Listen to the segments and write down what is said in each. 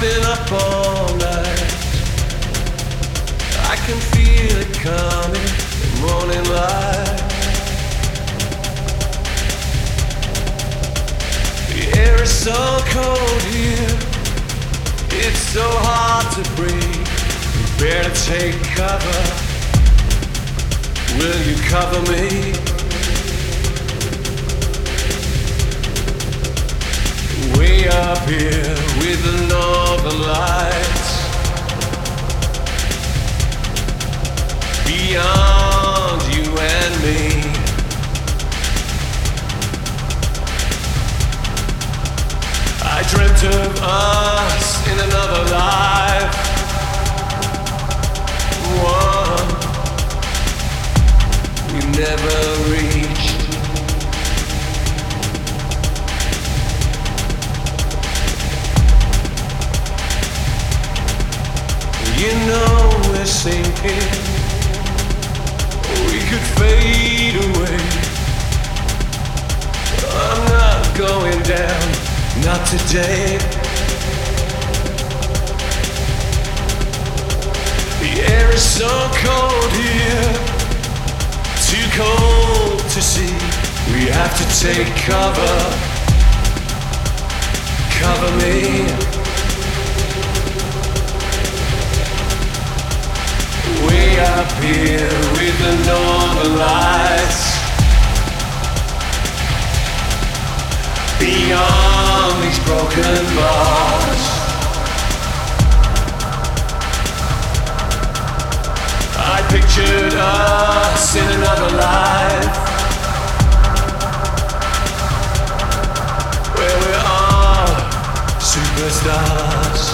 been up all night. I can feel it coming, the morning light. The air is so cold here, it's so hard to breathe. You better take cover. Will you cover me? Up here with the northern lights. Beyond you and me. I dreamt of us in another life. One we never reached. You know we're sinking. We could fade away. I'm not going down, not today. The air is so cold here, too cold to see. We have to take cover. Cover me. Up here with the northern lights. Beyond these broken bars. I pictured us in another life. Where we're all superstars.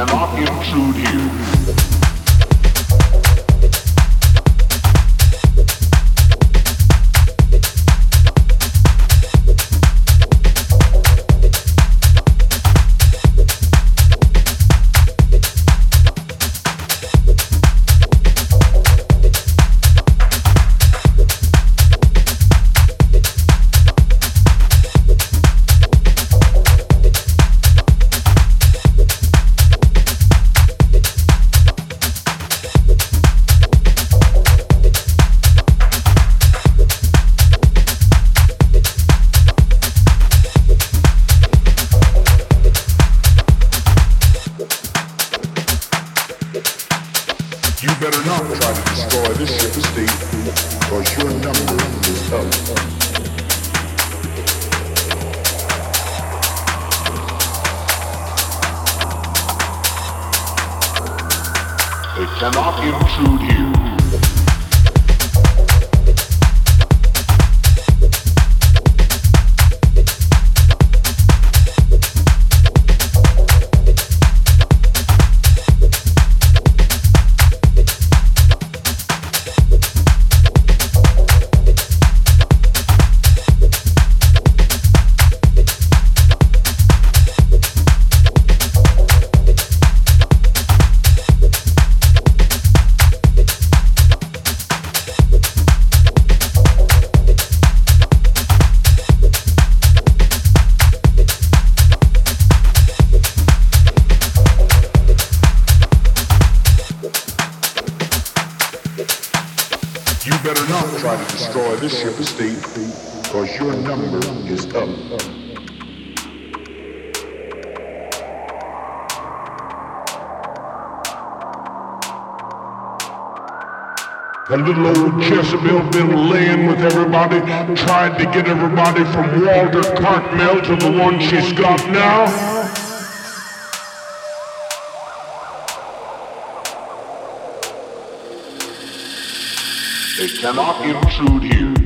And cannot intrude you. Jezebel been laying with everybody, tried to get everybody from Walter Cartmel to the one she's got now. They cannot intrude here.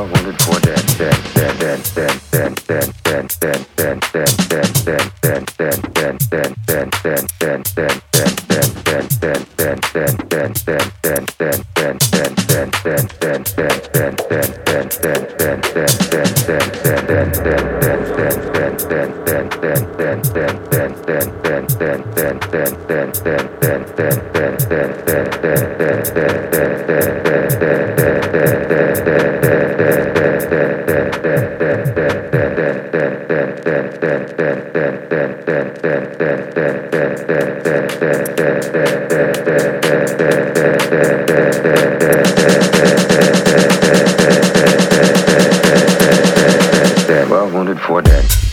Yeah. Well, wounded for dead.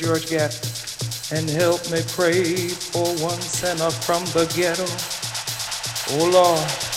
George Gatt and help me pray for one sinner from the ghetto. Oh Lord,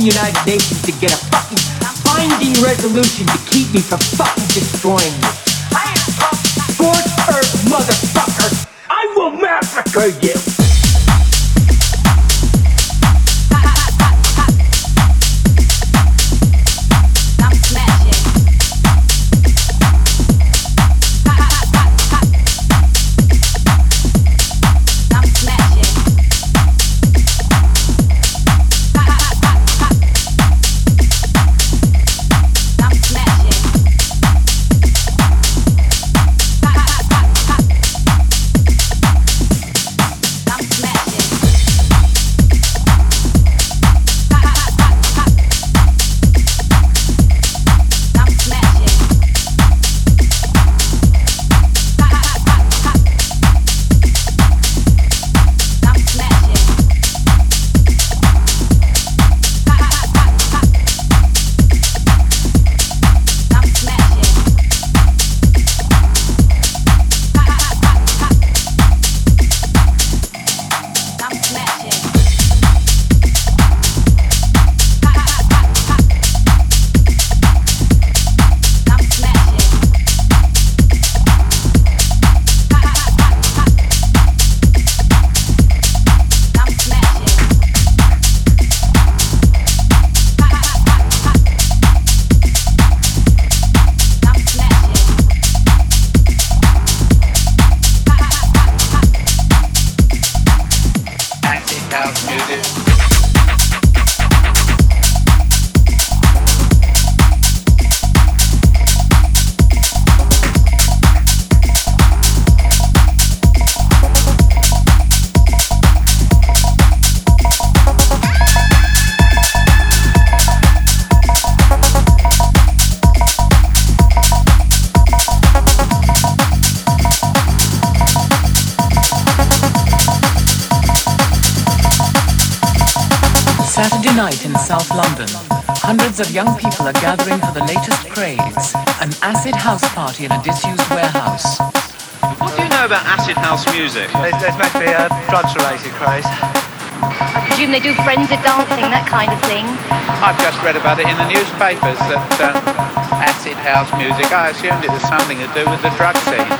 fucking United Nations to get a fucking binding resolution to keep me from fucking destroying you. I am Scorched Earth motherfucker! I will massacre you! Party in a disused warehouse. What do you know about acid house music? There's, there's meant to be a drugs-related craze. I presume they do frenzied dancing, that kind of thing. I've just read about it in the newspapers that um, acid house music, I assumed it was something to do with the drug scene.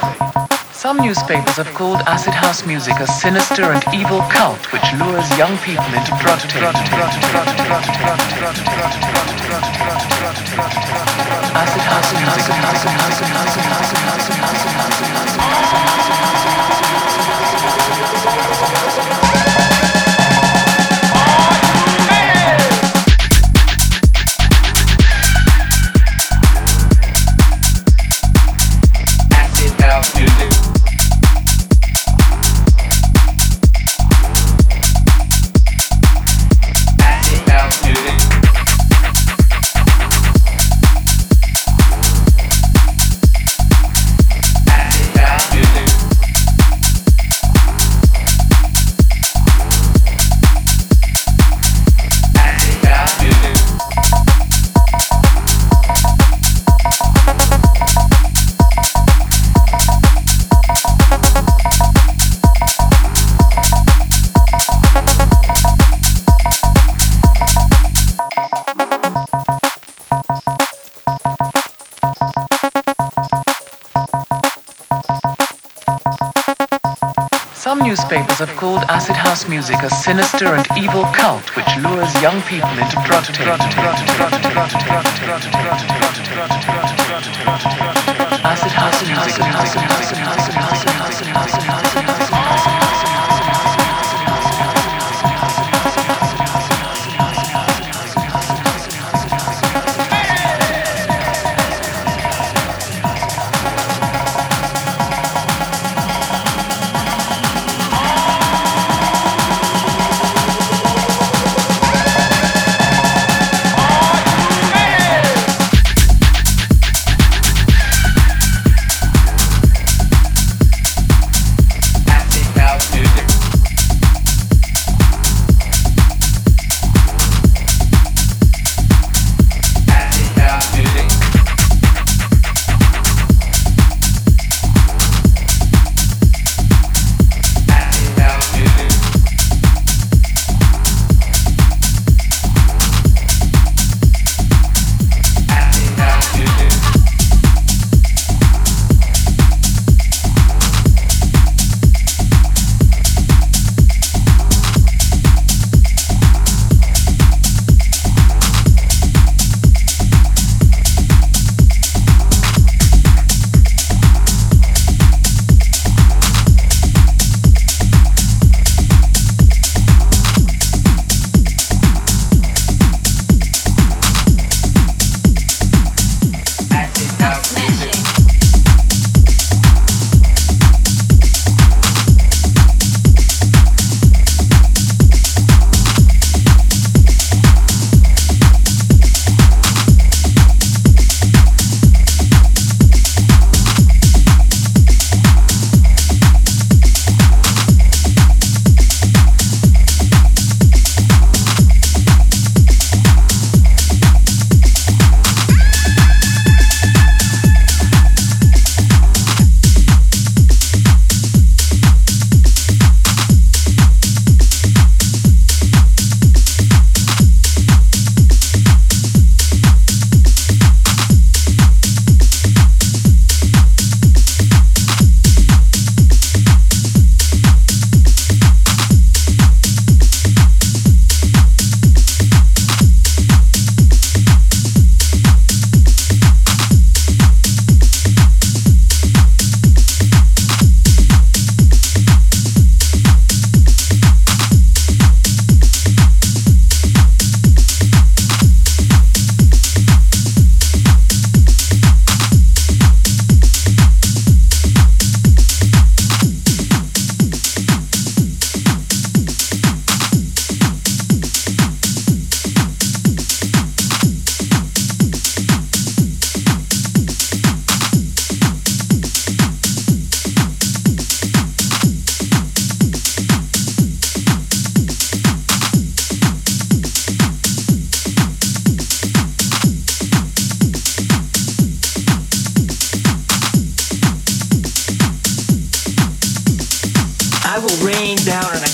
Some newspapers have called acid house music a sinister and evil cult which lures young people into drug taking. Called acid house music a sinister and evil cult which lures young people into drug.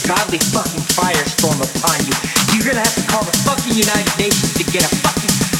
godly fucking firestorm upon you. You're gonna have to call the fucking United Nations to get a fucking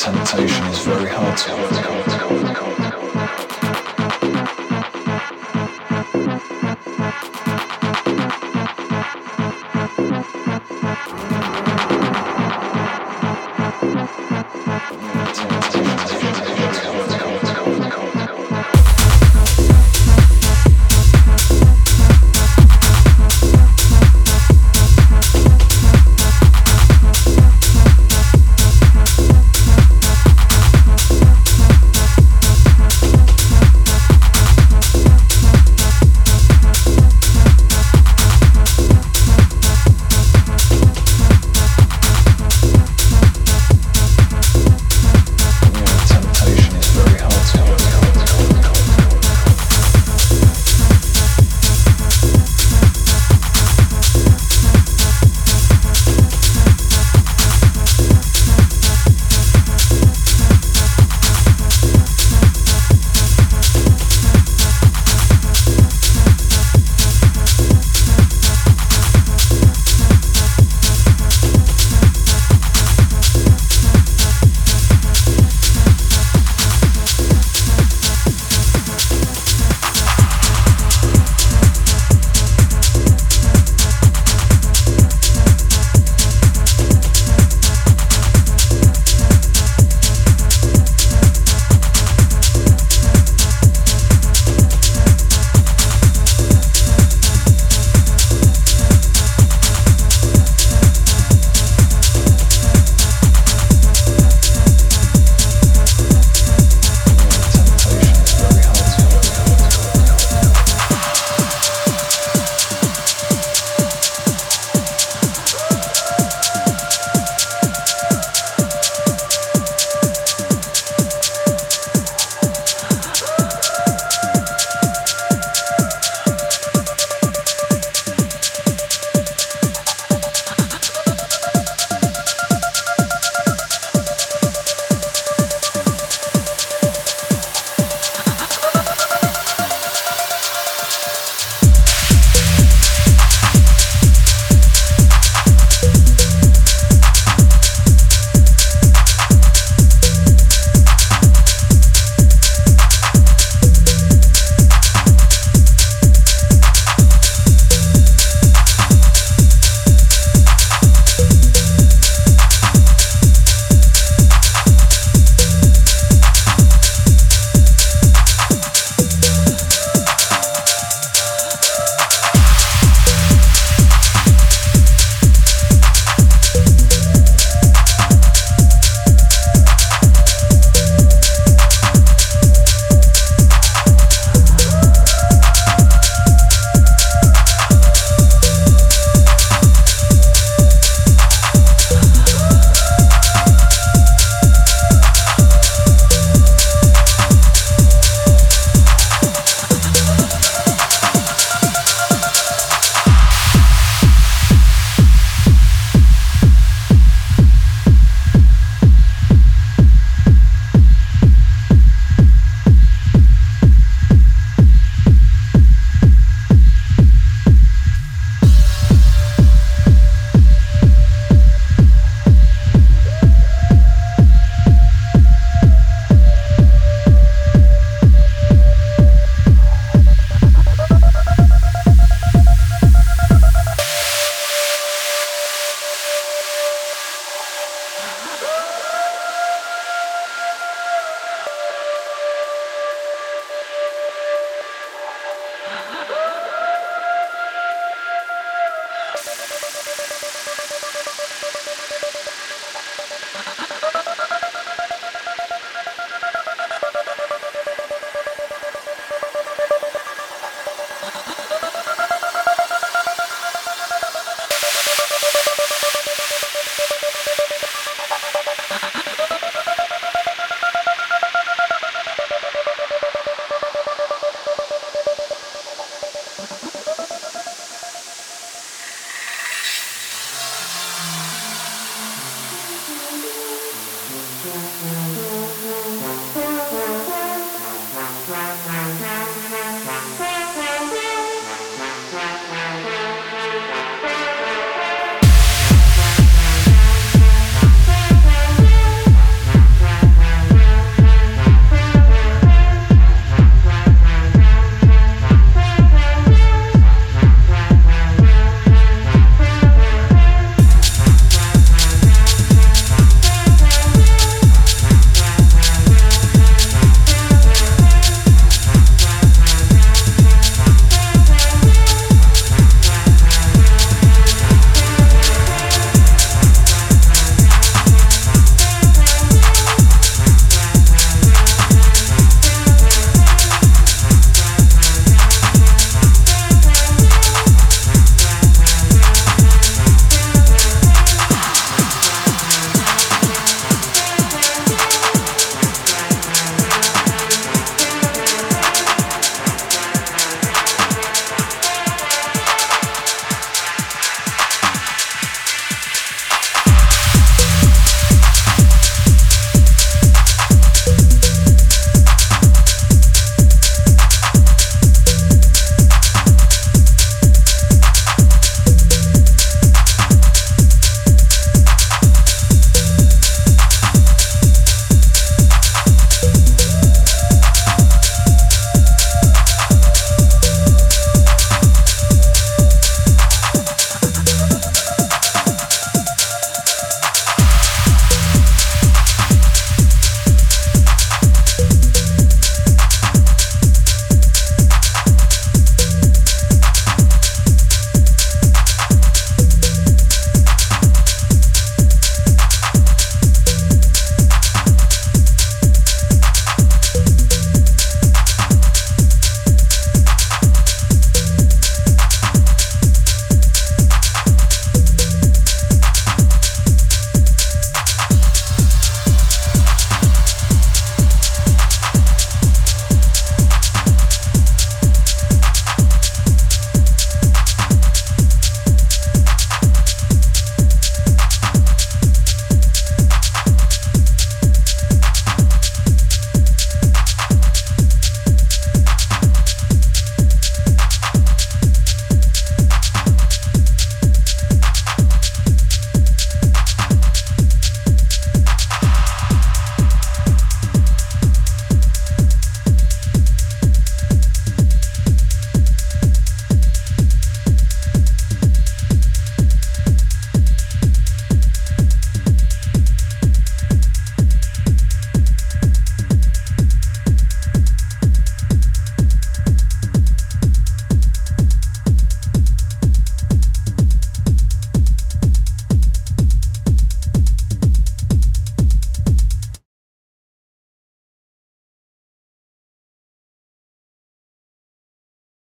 temptation is very hard to overcome.